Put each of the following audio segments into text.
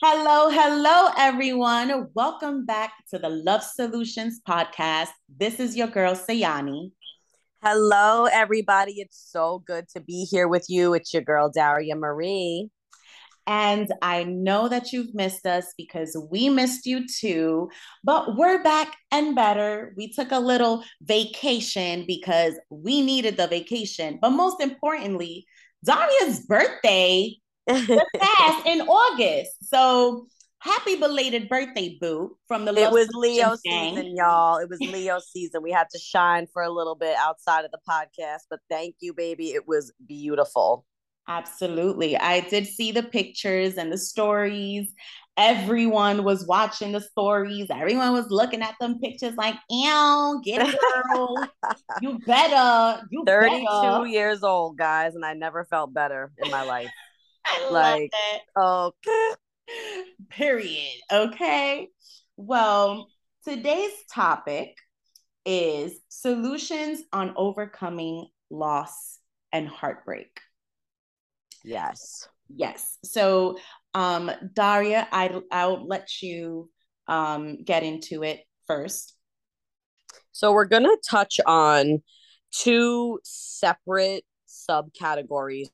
Hello, hello, everyone. Welcome back to the Love Solutions podcast. This is your girl, Sayani. Hello, everybody. It's so good to be here with you. It's your girl, Daria Marie. And I know that you've missed us because we missed you too, but we're back and better. We took a little vacation because we needed the vacation. But most importantly, Daria's birthday passed in August. So happy belated birthday, boo! From the it was Leo gang. season, y'all. It was Leo season. We had to shine for a little bit outside of the podcast, but thank you, baby. It was beautiful. Absolutely. I did see the pictures and the stories. Everyone was watching the stories. Everyone was looking at them pictures like, ew, get it, girl. you better. You 32 better. years old, guys, and I never felt better in my life. I like, okay. Period. Okay. Well, today's topic is solutions on overcoming loss and heartbreak. Yes. Yes. So, um, Daria, I I'll let you um, get into it first. So we're gonna touch on two separate subcategories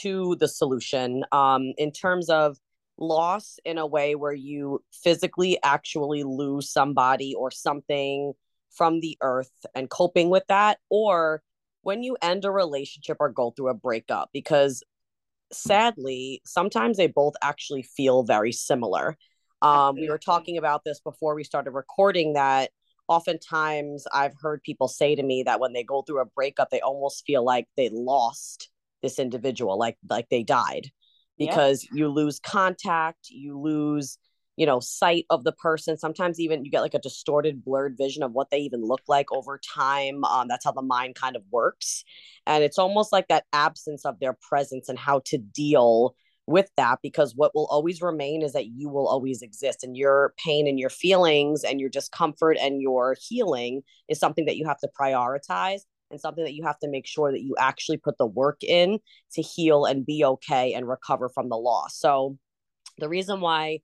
to the solution um, in terms of loss in a way where you physically actually lose somebody or something from the earth and coping with that, or when you end a relationship or go through a breakup, because sadly, sometimes they both actually feel very similar. Um, we were talking about this before we started recording that oftentimes I've heard people say to me that when they go through a breakup, they almost feel like they lost this individual like like they died. Because yep. you lose contact you lose you know sight of the person. Sometimes even you get like a distorted blurred vision of what they even look like over time. Um, that's how the mind kind of works. And it's almost like that absence of their presence and how to deal with that. Because what will always remain is that you will always exist. And your pain and your feelings and your discomfort and your healing is something that you have to prioritize and something that you have to make sure that you actually put the work in to heal and be okay and recover from the loss. So, the reason why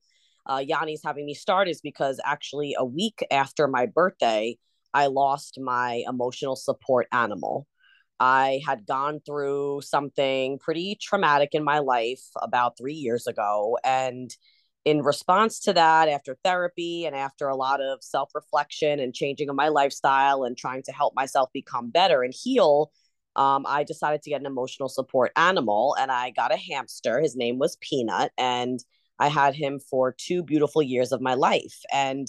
uh, Yanni's having me start is because actually, a week after my birthday, I lost my emotional support animal. I had gone through something pretty traumatic in my life about three years ago. And in response to that, after therapy and after a lot of self reflection and changing of my lifestyle and trying to help myself become better and heal, um, I decided to get an emotional support animal and I got a hamster. His name was Peanut, and I had him for two beautiful years of my life. And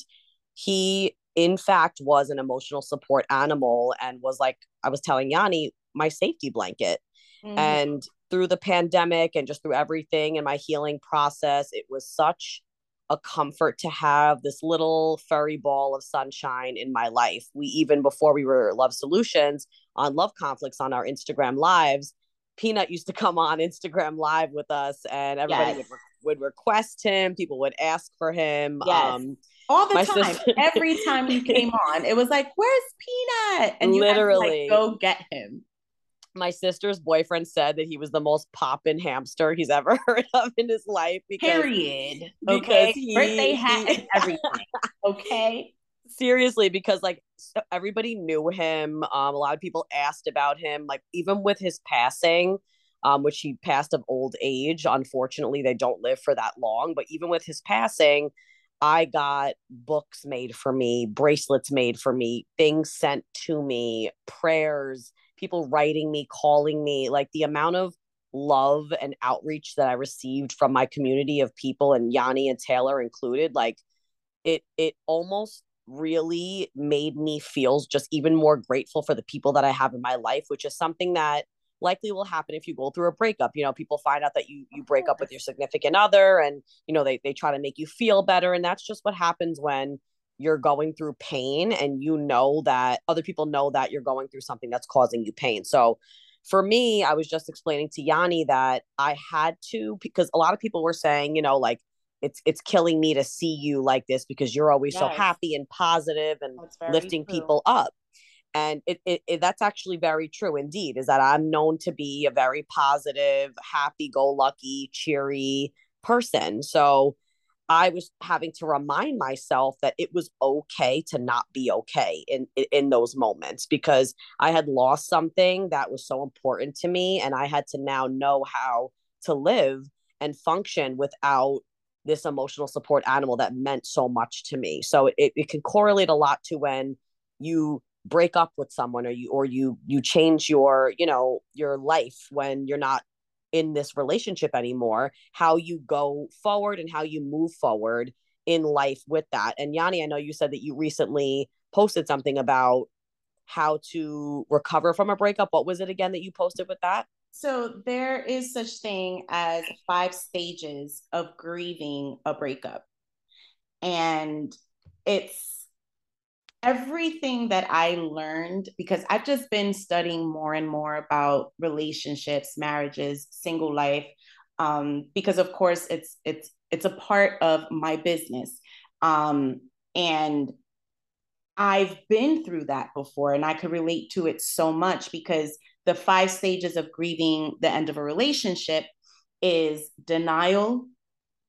he, in fact, was an emotional support animal and was like, I was telling Yanni, my safety blanket. Mm-hmm. And through the pandemic and just through everything in my healing process, it was such a comfort to have this little furry ball of sunshine in my life. We even before we were Love Solutions on Love Conflicts on our Instagram lives, Peanut used to come on Instagram live with us and everybody yes. would, re- would request him, people would ask for him. Yes. Um, all the time. Sister- Every time you came on, it was like, "Where's Peanut?" And you literally to, like, go get him my sister's boyfriend said that he was the most poppin' hamster he's ever heard of in his life. Because, Period. Because okay. He, Birthday hat and everything. okay. Seriously, because like everybody knew him. Um, a lot of people asked about him. Like even with his passing, um, which he passed of old age. Unfortunately, they don't live for that long. But even with his passing, I got books made for me, bracelets made for me, things sent to me, prayers people writing me, calling me, like the amount of love and outreach that I received from my community of people and Yanni and Taylor included, like it it almost really made me feel just even more grateful for the people that I have in my life, which is something that likely will happen if you go through a breakup. You know, people find out that you you break up with your significant other and you know they they try to make you feel better and that's just what happens when you're going through pain and you know that other people know that you're going through something that's causing you pain. So for me, I was just explaining to Yanni that I had to because a lot of people were saying, you know, like it's it's killing me to see you like this because you're always yes. so happy and positive and lifting true. people up. And it, it, it that's actually very true indeed, is that I'm known to be a very positive, happy go lucky, cheery person. So I was having to remind myself that it was okay to not be okay in, in, in those moments because I had lost something that was so important to me and I had to now know how to live and function without this emotional support animal that meant so much to me. So it, it can correlate a lot to when you break up with someone or you or you you change your you know your life when you're not in this relationship anymore how you go forward and how you move forward in life with that. And yanni i know you said that you recently posted something about how to recover from a breakup. What was it again that you posted with that? So there is such thing as five stages of grieving a breakup. And it's everything that I learned, because I've just been studying more and more about relationships, marriages, single life, um, because of course it's it's it's a part of my business. Um, and I've been through that before and I could relate to it so much because the five stages of grieving the end of a relationship is denial,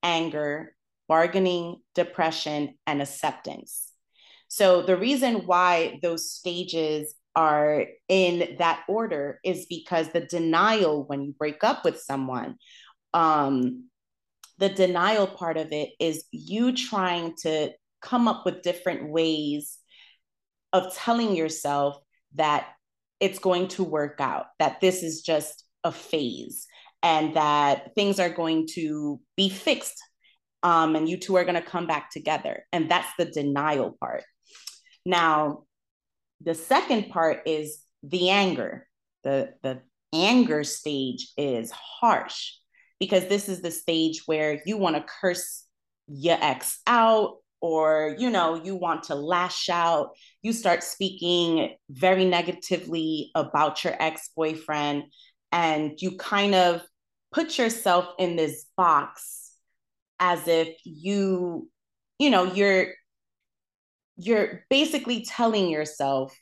anger, bargaining, depression, and acceptance. So the reason why those stages are in that order is because the denial when you break up with someone, um, the denial part of it is you trying to come up with different ways of telling yourself that it's going to work out, that this is just a phase, and that things are going to be fixed. Um, and you two are going to come back together. And that's the denial part. Now, the second part is the anger. The, the anger stage is harsh because this is the stage where you want to curse your ex out or you know you want to lash out you start speaking very negatively about your ex-boyfriend and you kind of put yourself in this box as if you you know you're you're basically telling yourself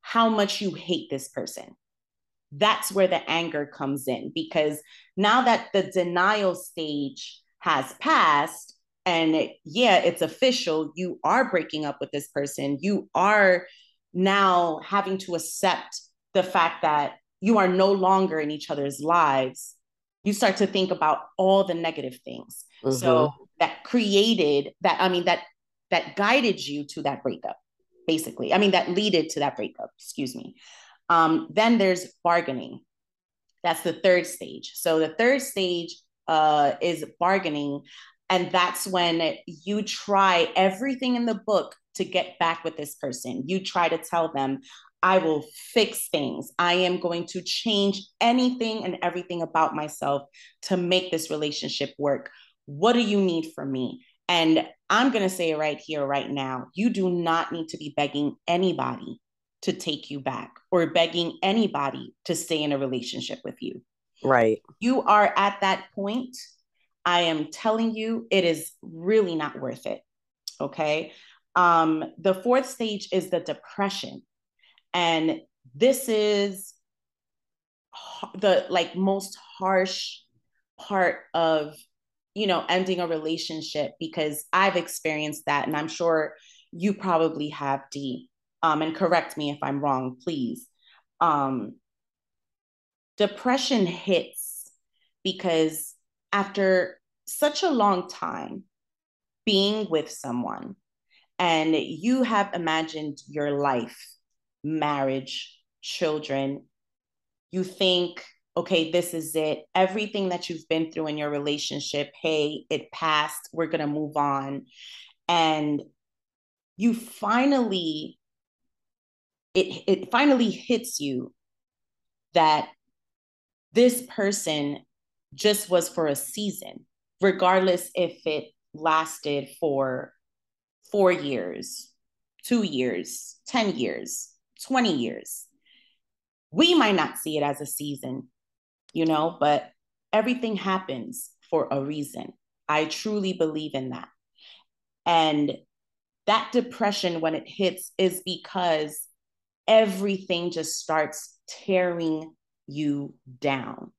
how much you hate this person. That's where the anger comes in because now that the denial stage has passed, and yeah, it's official, you are breaking up with this person. You are now having to accept the fact that you are no longer in each other's lives. You start to think about all the negative things. Mm-hmm. So that created that, I mean, that that guided you to that breakup, basically. I mean, that leaded to that breakup, excuse me. Um, then there's bargaining. That's the third stage. So the third stage uh, is bargaining. And that's when you try everything in the book to get back with this person. You try to tell them, I will fix things. I am going to change anything and everything about myself to make this relationship work. What do you need from me? And I'm going to say it right here, right now. You do not need to be begging anybody to take you back or begging anybody to stay in a relationship with you. Right. You are at that point. I am telling you, it is really not worth it. Okay. Um, the fourth stage is the depression. And this is the like most harsh part of you know, ending a relationship because I've experienced that. And I'm sure you probably have, D. Um, and correct me if I'm wrong, please. Um, depression hits because after such a long time being with someone and you have imagined your life, marriage, children, you think okay, this is it. Everything that you've been through in your relationship, hey, it passed. We're going to move on. And you finally, it, it finally hits you that this person just was for a season, regardless if it lasted for four years, two years, 10 years, 20 years. We might not see it as a season, you know, but everything happens for a reason. I truly believe in that. And that depression, when it hits, is because everything just starts tearing you down.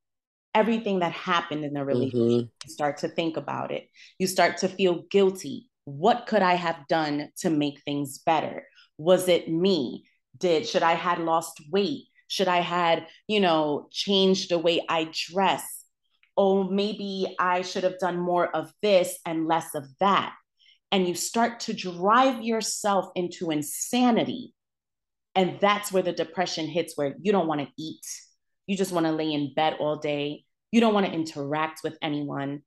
everything that happened in the relationship. Mm-hmm. You start to think about it. You start to feel guilty. What could I have done to make things better? Was it me? Did should I had lost weight? Should I had, you know, changed the way I dress? Oh, maybe I should have done more of this and less of that. And you start to drive yourself into insanity. And that's where the depression hits, where you don't want to eat. You just want to lay in bed all day. You don't want to interact with anyone.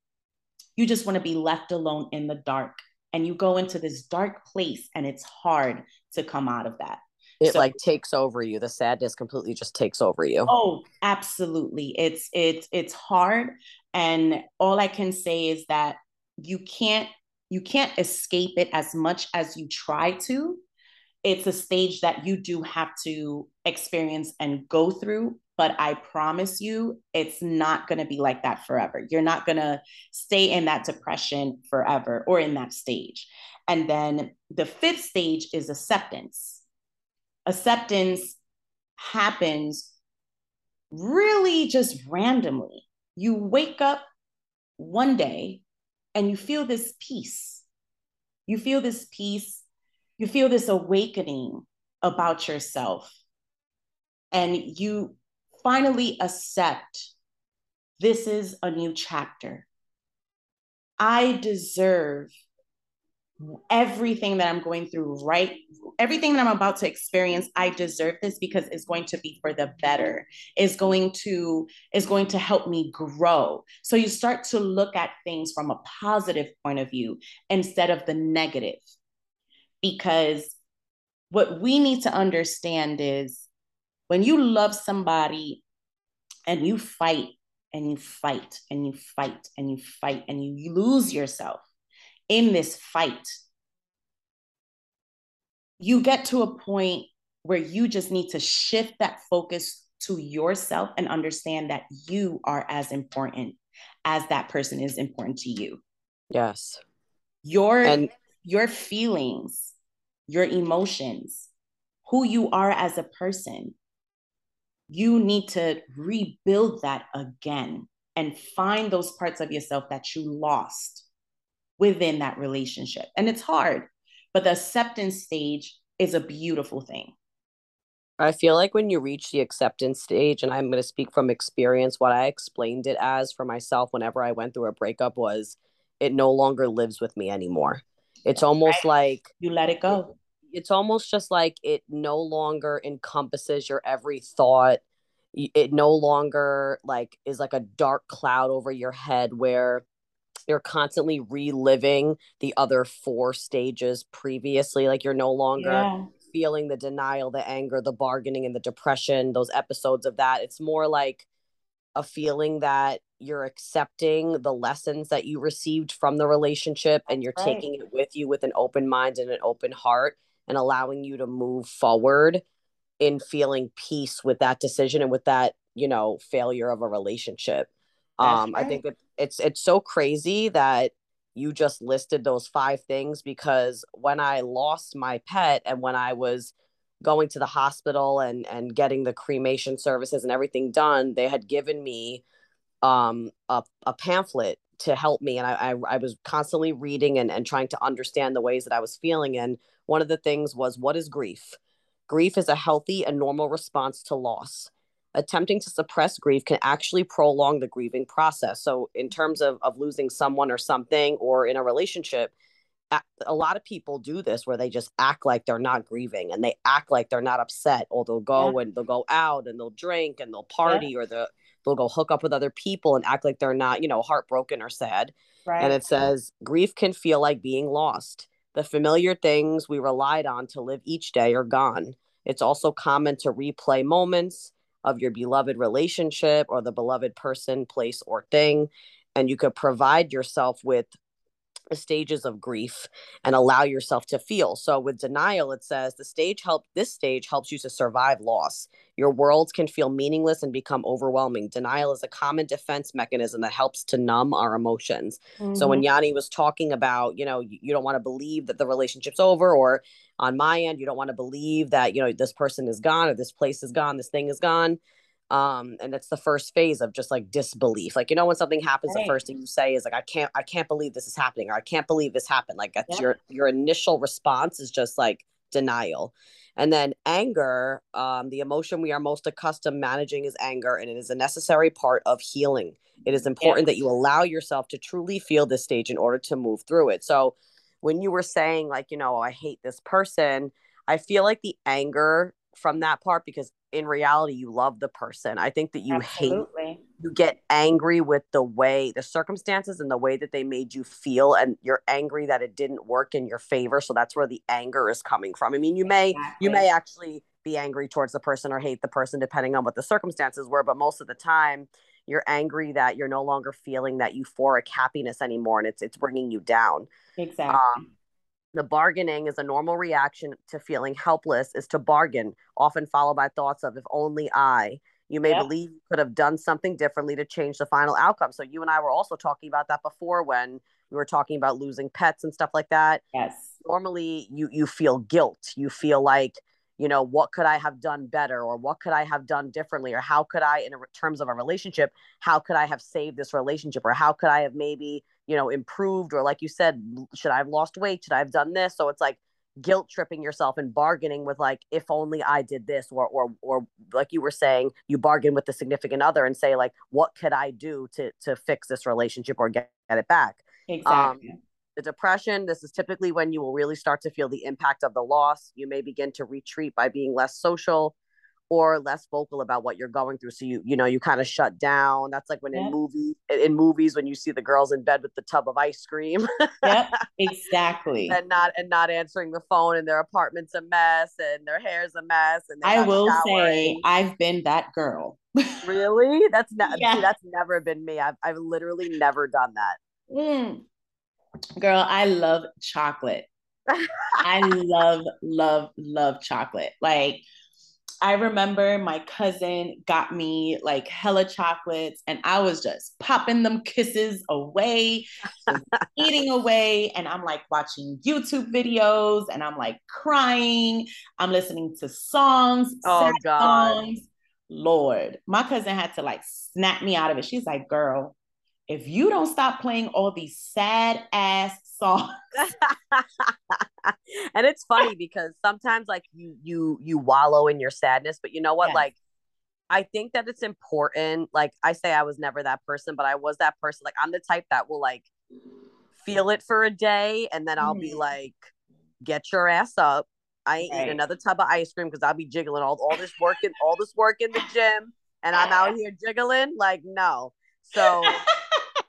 You just want to be left alone in the dark. And you go into this dark place, and it's hard to come out of that it so, like takes over you. The sadness completely just takes over you. Oh absolutely. It's it's it's hard. And all i can say is that you can't you can't escape it as much as you try to. It's a stage that you do have to experience and go through but i promise you it's not going to be like that forever. You're not going to stay in that depression forever or in that stage. And then the fifth stage is acceptance acceptance happens really just randomly. You wake up one day and you feel this peace. You feel this peace. You feel this awakening about yourself. And you finally accept this is a new chapter. I deserve everything that I'm going through right? Everything that I'm about to experience I deserve this because it's going to be for the better. Is going to is going to help me grow. So you start to look at things from a positive point of view instead of the negative. Because what we need to understand is when you love somebody and you fight and you fight and you fight and you fight and you lose yourself in this fight, you get to a point where you just need to shift that focus to yourself and understand that you are as important as that person is important to you. Yes. Your and your feelings, your emotions, who you are as a person. You need to rebuild that again and find those parts of yourself that you lost within that relationship. And it's hard, but the acceptance stage is a beautiful thing. I feel like when you reach the acceptance stage, and I'm going to speak from experience, what I explained it as for myself whenever I went through a breakup was it no longer lives with me anymore. It's almost right. like you let it go. It's almost just like it no longer encompasses your every thought. It no longer like is like a dark cloud over your head where you're constantly reliving the other four stages previously like you're no longer yeah. feeling the denial the anger the bargaining and the depression those episodes of that it's more like a feeling that you're accepting the lessons that you received from the relationship and you're right. taking it with you with an open mind and an open heart and allowing you to move forward in feeling peace with that decision and with that you know failure of a relationship um right. i think that it's it's so crazy that you just listed those five things because when I lost my pet and when I was going to the hospital and and getting the cremation services and everything done, they had given me um a, a pamphlet to help me and I, I, I was constantly reading and, and trying to understand the ways that I was feeling and one of the things was what is grief? Grief is a healthy and normal response to loss attempting to suppress grief can actually prolong the grieving process. So, in terms of, of losing someone or something, or in a relationship, a lot of people do this where they just act like they're not grieving and they act like they're not upset, or they'll go yeah. and they'll go out and they'll drink and they'll party, yeah. or they'll, they'll go hook up with other people and act like they're not, you know, heartbroken or sad. Right. And it says grief can feel like being lost. The familiar things we relied on to live each day are gone. It's also common to replay moments of your beloved relationship or the beloved person, place, or thing. And you could provide yourself with stages of grief and allow yourself to feel. So with denial, it says the stage help this stage helps you to survive loss. Your world can feel meaningless and become overwhelming. Denial is a common defense mechanism that helps to numb our emotions. Mm-hmm. So when mm-hmm. Yanni was talking about, you know, you, you don't want to believe that the relationship's over or on my end, you don't want to believe that, you know, this person is gone or this place is gone, this thing is gone. um and it's the first phase of just like disbelief. Like you know when something happens right. the first thing you say is like i can't i can't believe this is happening or i can't believe this happened. Like that's your your initial response is just like denial. And then anger um the emotion we are most accustomed managing is anger and it is a necessary part of healing. It is important that you allow yourself to truly feel this stage in order to move through it. So when you were saying like you know oh, i hate this person i feel like the anger from that part because in reality you love the person i think that you Absolutely. hate you get angry with the way the circumstances and the way that they made you feel and you're angry that it didn't work in your favor so that's where the anger is coming from i mean you may exactly. you may actually be angry towards the person or hate the person depending on what the circumstances were but most of the time you're angry that you're no longer feeling that euphoric happiness anymore and it's it's bringing you down exactly um, the bargaining is a normal reaction to feeling helpless, is to bargain, often followed by thoughts of, if only I. You may yep. believe you could have done something differently to change the final outcome. So, you and I were also talking about that before when we were talking about losing pets and stuff like that. Yes. Normally, you, you feel guilt. You feel like, you know, what could I have done better or what could I have done differently or how could I, in terms of a relationship, how could I have saved this relationship or how could I have maybe you know improved or like you said should i have lost weight? Should i have done this? So it's like guilt tripping yourself and bargaining with like if only i did this or or or like you were saying you bargain with the significant other and say like what could i do to to fix this relationship or get, get it back? Exactly. um, the depression this is typically when you will really start to feel the impact of the loss. You may begin to retreat by being less social or less vocal about what you're going through. So you you know you kind of shut down. That's like when yeah. in movies in movies when you see the girls in bed with the tub of ice cream. Yep exactly. And not and not answering the phone and their apartment's a mess and their hair's a mess and i will showering. say i've been that girl. Really? That's not yeah. that's never been me. I've, I've literally never done that. Mm. Girl i love chocolate i love love love chocolate like I remember my cousin got me like hella chocolates and I was just popping them kisses away, eating away. And I'm like watching YouTube videos and I'm like crying. I'm listening to songs, oh, God. songs. Lord, my cousin had to like snap me out of it. She's like, girl, if you don't stop playing all these sad ass songs. and it's funny because sometimes like you you you wallow in your sadness, but you know what? Yes. Like I think that it's important. Like I say I was never that person, but I was that person. Like I'm the type that will like feel it for a day and then I'll mm-hmm. be like, get your ass up. I ain't right. eating another tub of ice cream because I'll be jiggling all, all this work in all this work in the gym and I'm out here jiggling. Like, no. So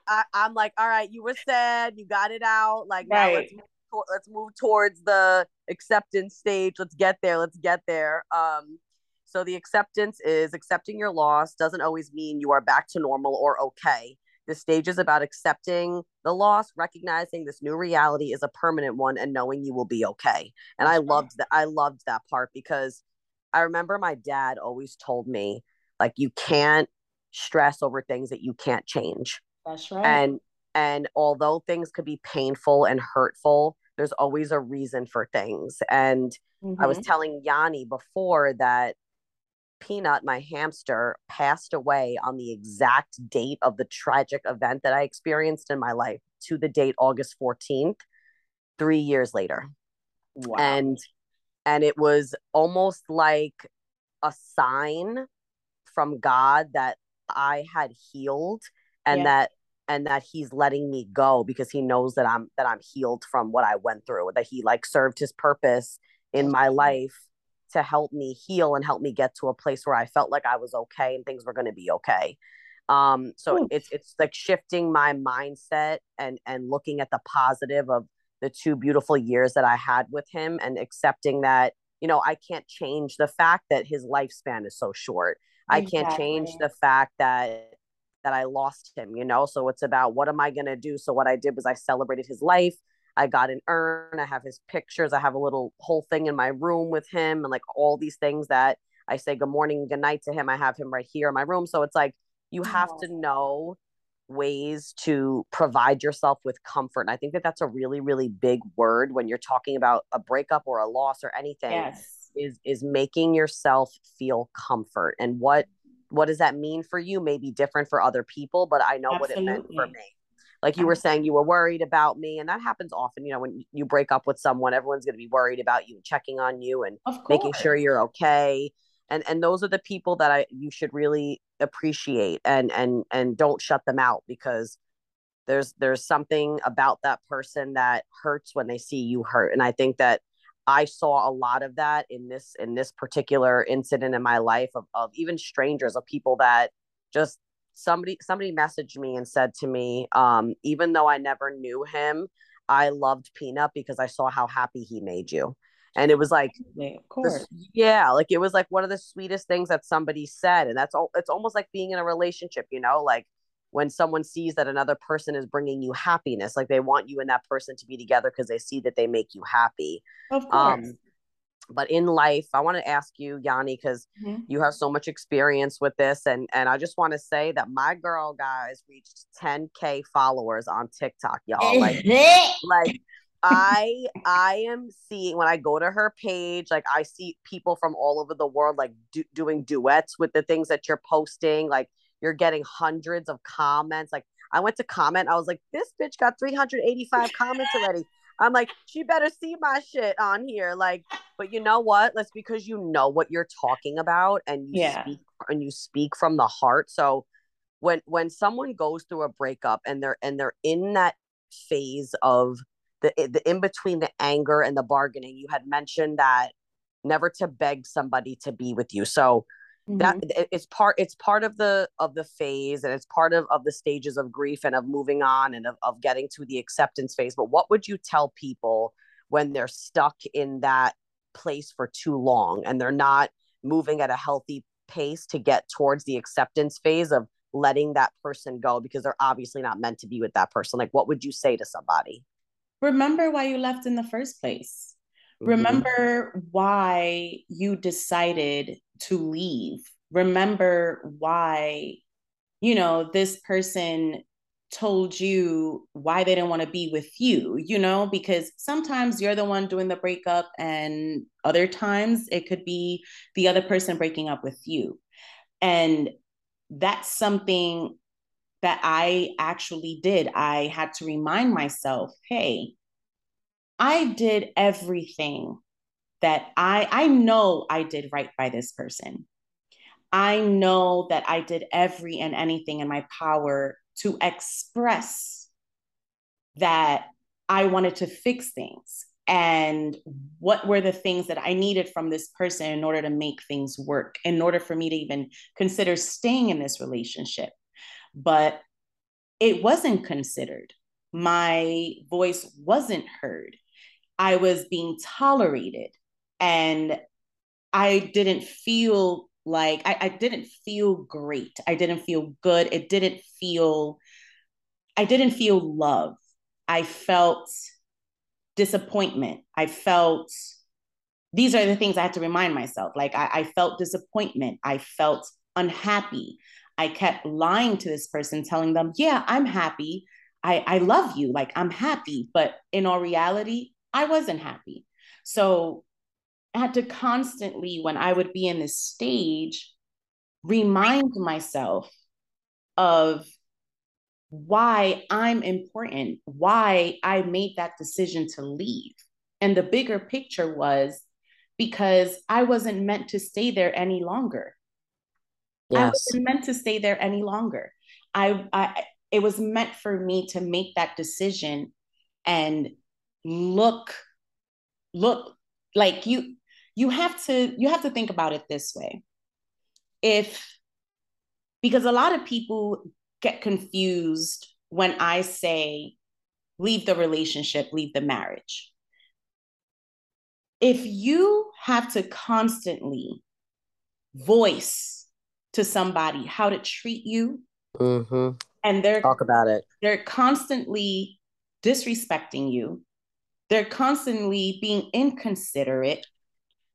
I, am like, all right, you were sad, you got it out. Like now let's move to- let's move towards the acceptance stage. Let's get there. Let's get there. Um, so the acceptance is accepting your loss doesn't always mean you are back to normal or okay. The stage is about accepting the loss, recognizing this new reality is a permanent one, and knowing you will be okay. And I loved that. I loved that part because I remember my dad always told me, like, you can't stress over things that you can't change. That's right. And and although things could be painful and hurtful, there's always a reason for things. And mm-hmm. I was mm-hmm. telling Yanni before that Peanut, my hamster, passed away on the exact date of the tragic event that I experienced in my life to the date August 14th, three years later. Wow. And and it was almost like a sign from God that I had healed and yeah. that and that he's letting me go because he knows that I'm that I'm healed from what I went through that he like served his purpose in my life to help me heal and help me get to a place where I felt like I was okay and things were going to be okay um so Ooh. it's it's like shifting my mindset and and looking at the positive of the two beautiful years that I had with him and accepting that you know I can't change the fact that his lifespan is so short exactly. I can't change the fact that that I lost him, you know? So it's about what am I going to do? So what I did was I celebrated his life. I got an urn. I have his pictures. I have a little whole thing in my room with him and like all these things that I say good morning, good night to him. I have him right here in my room. So it's like you have to know ways to provide yourself with comfort. And I think that that's a really, really big word when you're talking about a breakup or a loss or anything. Yes. Is is making yourself feel comfort and what what does that mean for you may be different for other people, but I know Absolutely. what it meant for me. Like you were saying, you were worried about me, and that happens often. You know, when you break up with someone, everyone's going to be worried about you, checking on you, and making sure you're okay. And and those are the people that I you should really appreciate and and and don't shut them out because there's there's something about that person that hurts when they see you hurt. And I think that I saw a lot of that in this in this particular incident in my life of, of even strangers of people that just somebody somebody messaged me and said to me um, even though i never knew him i loved peanut because i saw how happy he made you. And it was like of course. yeah like it was like one of the sweetest things that somebody said and that's all it's almost like being in a relationship you know like when someone sees that another person is bringing you happiness like they want you and that person to be together because they see that they make you happy of course um, but in life i want to ask you yanni because mm-hmm. you have so much experience with this and and i just want to say that my girl guys reached 10k followers on tiktok y'all like like i i am seeing when i go to her page like i see people from all over the world like do, doing duets with the things that you're posting like you're getting hundreds of comments like i went to comment i was like this bitch got 385 comments already I'm like, she better see my shit on here. Like, but you know what? That's because you know what you're talking about and you yeah. speak and you speak from the heart. So when when someone goes through a breakup and they're and they're in that phase of the eh, the in between the anger and the bargaining, you had mentioned that never to beg somebody to be with you. So Mm-hmm. that it's part it's part of the of the phase and it's part of of the stages of grief and of moving on and of, of getting to the acceptance phase. But what would you tell people when they're stuck in that place for too long and they're not moving at a healthy pace to get towards the acceptance phase of letting that person go because they're obviously not meant to be with that person? Like what would you say to somebody? Remember why you left in the first place mm-hmm. remember why you decided to leave. Remember why, you know, this person told you why they didn't want to be with you, you know, because sometimes you're the one doing the breakup, and other times it could be the other person breaking up with you. And that's something that I actually did. I had to remind myself hey, I did everything that I I know I did right by this person. I know that I did every and anything in my power to express that I wanted to fix things and what were the things that I needed from this person in order to make things work, in order for me to even consider staying in this relationship. But it wasn't considered. My voice wasn't heard. I was being tolerated and I didn't feel like I, I didn't feel great. I didn't feel good. It didn't feel I didn't feel love. I felt disappointment. I felt these are the things I had to remind myself. Like I, I felt disappointment. I felt unhappy. I kept lying to this person, telling them, yeah, I'm happy. I, I love you. Like I'm happy. But in all reality, I wasn't happy. So I had to constantly, when I would be in this stage, remind myself of why I'm important, why I made that decision to leave. And the bigger picture was because I wasn't meant to stay there any longer. Yes. I wasn't meant to stay there any longer. I, I it was meant for me to make that decision and look look like you you have to you have to think about it this way. If because a lot of people get confused when i say leave the relationship leave the marriage. If you have to constantly voice to somebody how to treat you mm-hmm. and they're talk about it. they're constantly disrespecting you they're constantly being inconsiderate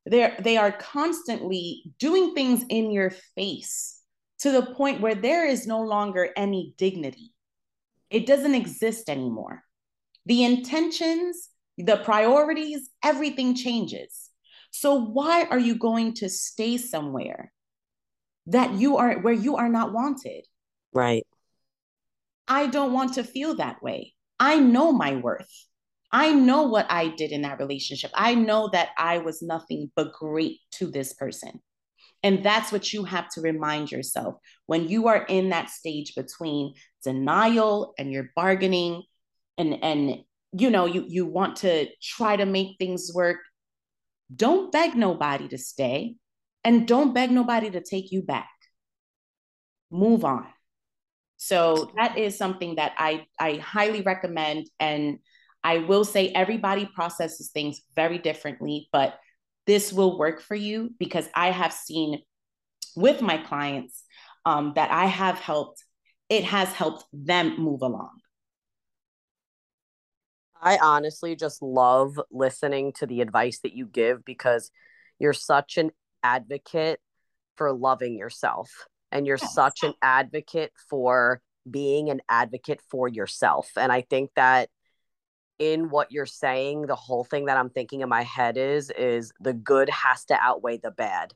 they're, they are constantly doing things in your face to the point where there is no longer any dignity. It doesn't exist anymore. The intentions, the priorities, everything changes. So, why are you going to stay somewhere that you are where you are not wanted. Right. I don't want to feel that way. I know my worth. I know what I did in that relationship. I know that I was nothing but great to this person. And that's what you have to remind yourself when you are in that stage between denial and you're bargaining and and you know you you want to try to make things work. Don't beg nobody to stay and don't beg nobody to take you back. Move on. So that is something that I I highly recommend and I will say everybody processes things very differently, but this will work for you because I have seen with my clients um, that I have helped, it has helped them move along. I honestly just love listening to the advice that you give because you're such an advocate for loving yourself and you're yes. such an advocate for being an advocate for yourself. And I think that in what you're saying, the whole thing that I'm thinking in my head is is the good has to outweigh the bad.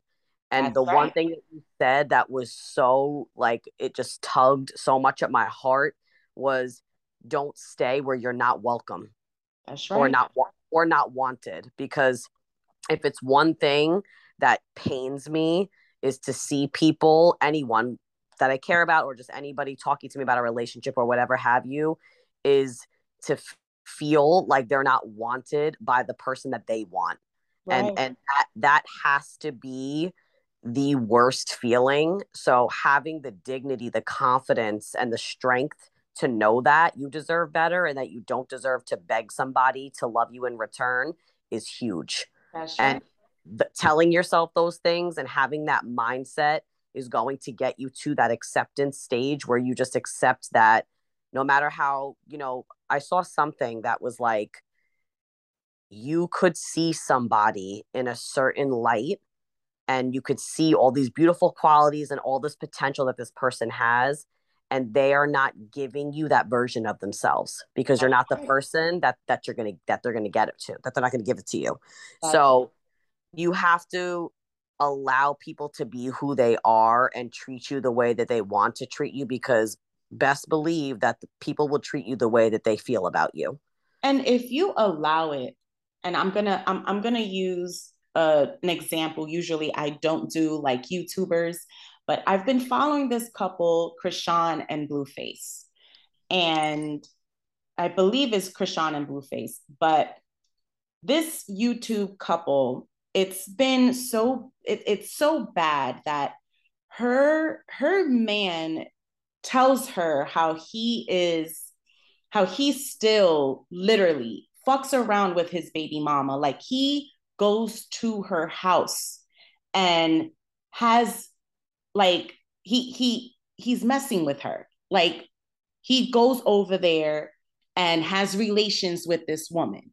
And That's the right. one thing that you said that was so like it just tugged so much at my heart was don't stay where you're not welcome. That's right. Or not or not wanted because if it's one thing that pains me is to see people anyone that I care about or just anybody talking to me about a relationship or whatever have you is to feel like they're not wanted by the person that they want. Right. and and that that has to be the worst feeling. So having the dignity the confidence and the strength to know that you deserve better and that you don't deserve to beg somebody to love you in return is huge. That's and the, telling yourself those things and having that mindset is going to get you to that acceptance stage where you just accept that no matter how you know I saw something that was like you could see somebody in a certain light and you could see all these beautiful qualities and all this potential that this person has and they are not giving you that version of themselves because you're not the person that that you're going to that they're going to get it to that they're not going to give it to you. So you have to allow people to be who they are and treat you the way that they want to treat you because best believe that the people will treat you the way that they feel about you. And if you allow it, and I'm gonna I'm I'm gonna use uh, an example. Usually I don't do like YouTubers, but I've been following this couple, Chrisean and Blueface. And I believe it's Chrisean and Blueface, but this YouTube couple, it's been so it, it's so bad that her her man tells her how he is, how he still literally fucks around with his baby mama. Like he goes to her house and has like he he he's messing with her. Like he goes over there and has relations with this woman.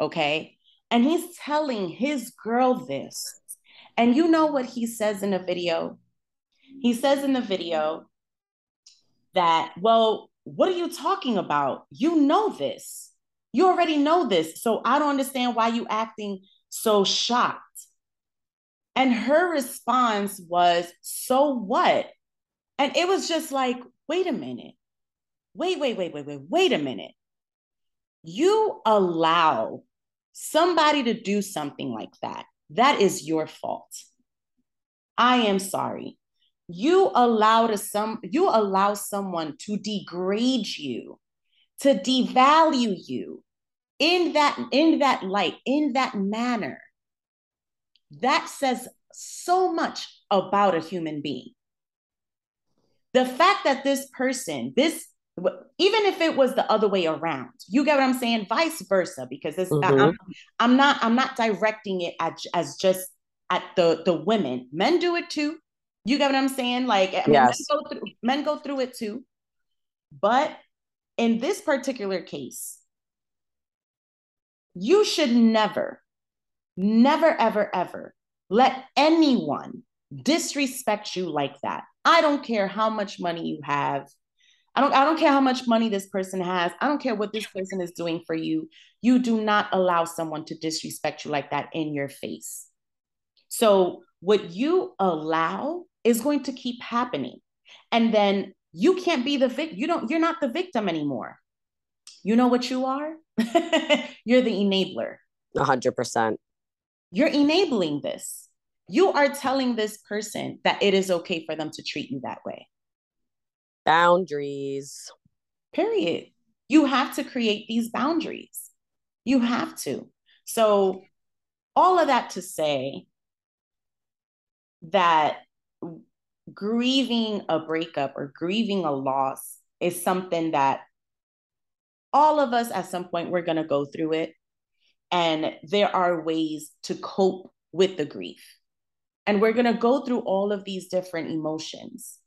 Okay. And he's telling his girl this. And you know what he says in the video? He says in the video, that, well, what are you talking about? You know this. You already know this. So I don't understand why you acting so shocked. And her response was, so what? And it was just like, wait a minute. Wait, wait, wait, wait, wait, wait a minute. You allow somebody to do something like that. That is your fault. I am sorry you allow to some you allow someone to degrade you to devalue you in that in that light in that manner. That says so much about a human being. The fact that this person this even if it was the other way around you get what i'm saying? Vice versa because this mm-hmm. I'm, I'm not i'm not directing it at, as just at the the women. Men do it too you get what I'm saying? Like, I mean, men, go through, men go through it too. But in this particular case, you should never, never, ever, ever let anyone disrespect you like that. I don't care how much money you have. I don't I don't care how much money this person has. I don't care what this person is doing for you. You do not allow someone to disrespect you like that in your face. So what you allow is going to keep happening. And then you can't be the victim. You don't, you're not the victim anymore. You know what you are? you're the enabler. Hundred percent. You're enabling this. You are telling this person that it is okay for them to treat you that way. Boundaries. Period. You have to create these boundaries. You have to. So, all of that to say that grieving a breakup or grieving a loss is something that all of us at some point we're going to go through it. And there are ways to cope with the grief. And we're going to go through all of these different emotions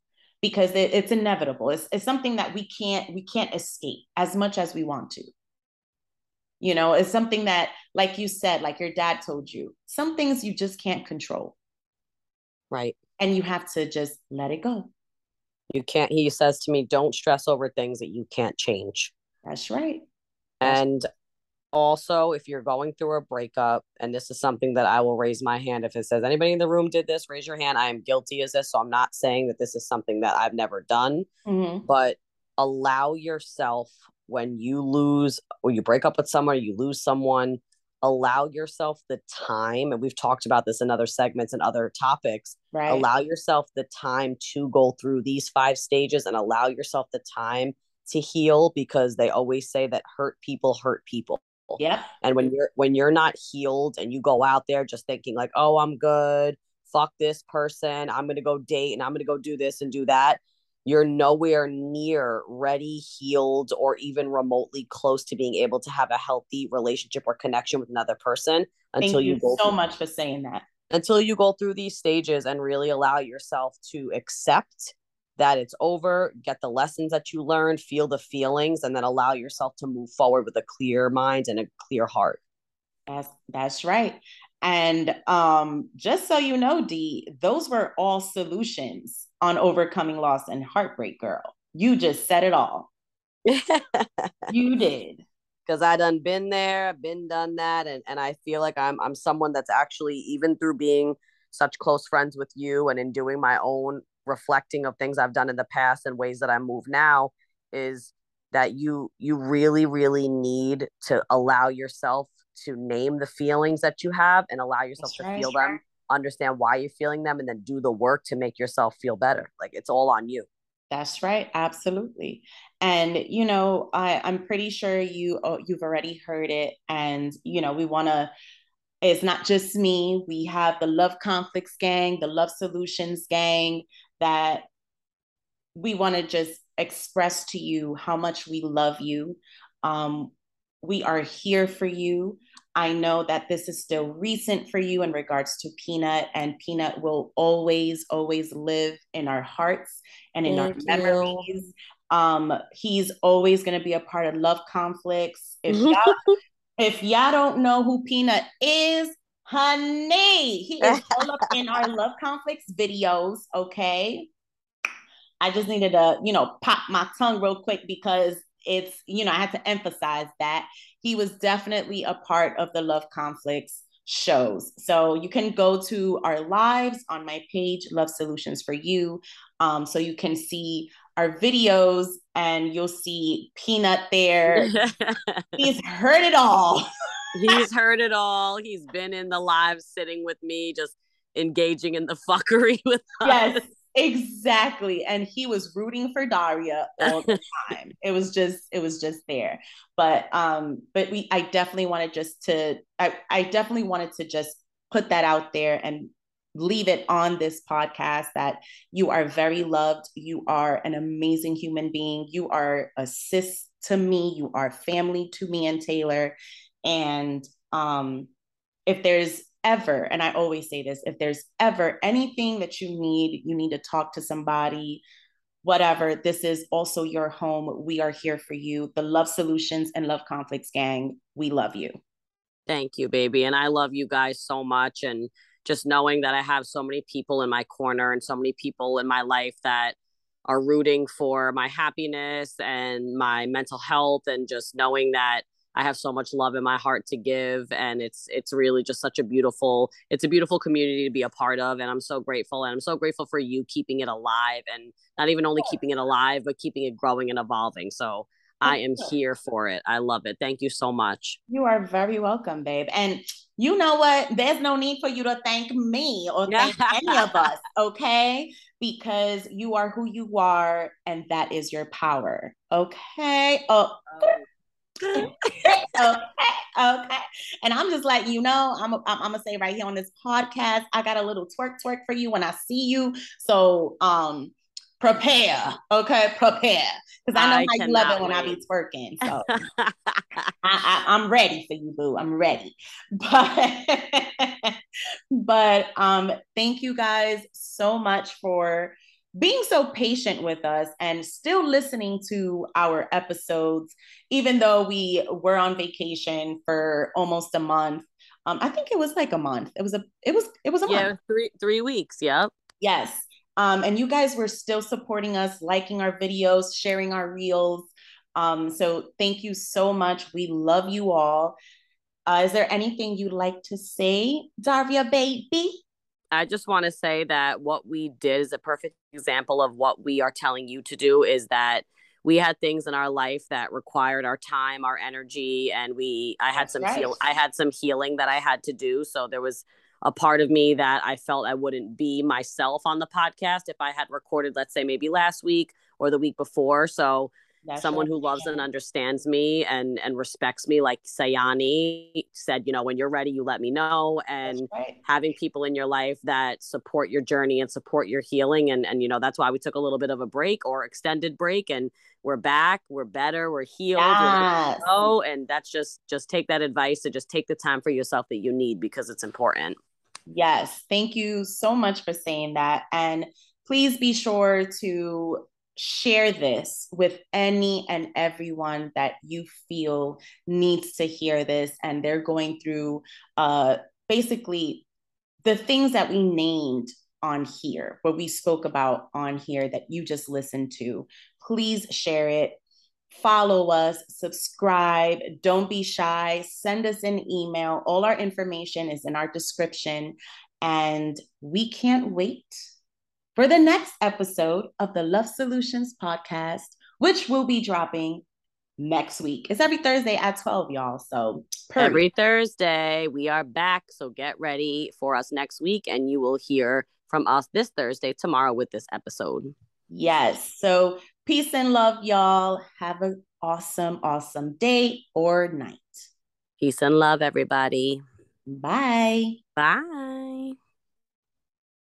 because it, it's inevitable. It's, it's something that we can't we can't escape as much as we want to. You know it's something that like you said like your dad told you some things you just can't control. Right and you have to just let it go. You can't he says to me don't stress over things that you can't change. That's right. That's and right. also if you're going through a breakup and this is something that i will raise my hand if it says anybody in the room did this? Raise your hand. I am guilty as this. So i'm not saying that this is something that i've never done mm-hmm. but allow yourself when you lose or you break up with someone you lose someone allow yourself the time and we've talked about this in other segments and other topics right. allow yourself the time to go through these five stages and allow yourself the time to heal because they always say that hurt people hurt people. Yeah and when you're when you're not healed and you go out there just thinking like oh i'm good. Fuck this person. I'm gonna go date and i'm gonna go do this and do that you're nowhere near ready, healed, or even remotely close to being able to have a healthy relationship or connection with another person until Thank you, you go so much for saying that. Until you go through these stages and really allow yourself to accept that it's over, get the lessons that you learned, feel the feelings, and then allow yourself to move forward with a clear mind and a clear heart. That's that's right. And um, just so you know, Dee, those were all solutions on overcoming loss and heartbreak, girl. You just said it all. you did. Because I done been there, been done that, and and I feel like I'm I'm someone that's actually even through being such close friends with you and in doing my own reflecting of things I've done in the past and ways that I move now is that you you really really need to allow yourself to name the feelings that you have and allow yourself to feel them understand why you're feeling them and then do the work to make yourself feel better. Like it's all on you. That's right. Absolutely. And you know i i'm pretty sure you oh, you've already heard it. And you know we want to it's not just me. We have the love conflicts gang the love solutions gang that we want to just express to you how much we love you. Um, we are here for you. I know that this is still recent for you in regards to Peanut, and Peanut will always, always live in our hearts and in Thank our memories. Um, he's always going to be a part of love conflicts. If y'all, if y'all don't know who Peanut is, honey, he is all up in our love conflicts videos. Okay. I just needed to, you know, pop my tongue real quick because it's you know i had to emphasize that he was definitely a part of the love conflicts shows. So you can go to our lives on my page love solutions for you. Um, so you can see our videos and you'll see peanut there. He's heard it all. He's heard it all. He's been in the live sitting with me just engaging in the fuckery with us. yes Exactly. And he was rooting for Daria all the time. it was just, it was just there. But um, but we I definitely wanted just to I, I definitely wanted to just put that out there and leave it on this podcast that you are very loved. You are an amazing human being. You are a sis to me. You are family to me and Taylor. And um, if there's ever, and I always say this, if there's ever anything that you need, you need to talk to somebody, whatever, this is also your home. We are here for you. The Love Solutions and Love Conflicts Gang, we love you. Thank you, baby. And I love you guys so much. And just knowing that I have so many people in my corner and so many people in my life that are rooting for my happiness and my mental health, and just knowing that I have so much love in my heart to give and it's it's really just such a beautiful it's a beautiful community to be a part of and I'm so grateful and I'm so grateful for you keeping it alive and not even only keeping it alive but keeping it growing and evolving. So I am here for it. I love it. Thank you so much. You are very welcome, babe. And you know what? There's no need for you to thank me or thank any of us, okay? Because you are who you are, and that is your power, okay? Oh. oh okay, okay. And I'm just like, you know, I'm, I'm, I'm gonna say right here on this podcast, I got a little twerk twerk for you when I see you. So, um, prepare, okay, prepare, because I know I how you love it when wait. I be twerking. So I, am ready for you, boo. I'm ready. But but um, thank you guys so much for being so patient with us and still listening to our episodes, even though we were on vacation for almost a month. Um, I think it was like a month. It was a it was it was a yeah, month. three three weeks. Yep. Yes. Um, and you guys were still supporting us, liking our videos, sharing our reels. Um, so thank you so much. We love you all. Uh, is there anything you'd like to say, Daria baby? I just want to say that what we did is a perfect example of what we are telling you to do is that we had things in our life that required our time, our energy, and we I had That's some right. heal I had some healing that I had to do. So there was a part of me that I felt I wouldn't be myself on the podcast if I had recorded, let's say, maybe last week or the week before. So that's someone who loves and understands me and and respects me like sayani said you know when you're ready you let me know and right. having people in your life that support your journey and support your healing and and you know that's why we took a little bit of a break or extended break and we're back we're better we're healed yes. we're and that's just just take that advice to just take the time for yourself that you need because it's important yes thank you so much for saying that and please be sure to share this with any and everyone that you feel needs to hear this and they're going through uh, basically the things that we named on here, what we spoke about on here that you just listened to. Please share it. Follow us, subscribe, don't be shy, send us an email. All our information is in our description. And we can't wait for the next episode of the Love Solutions podcast, which will be dropping next week. It's every Thursday at 12, y'all. So every Thursday, we are back. So get ready for us next week, and you will hear from us this Thursday, tomorrow, with this episode. Yes. So peace and love, y'all. Have an awesome, awesome day or night. Peace and love, everybody. Bye. Bye.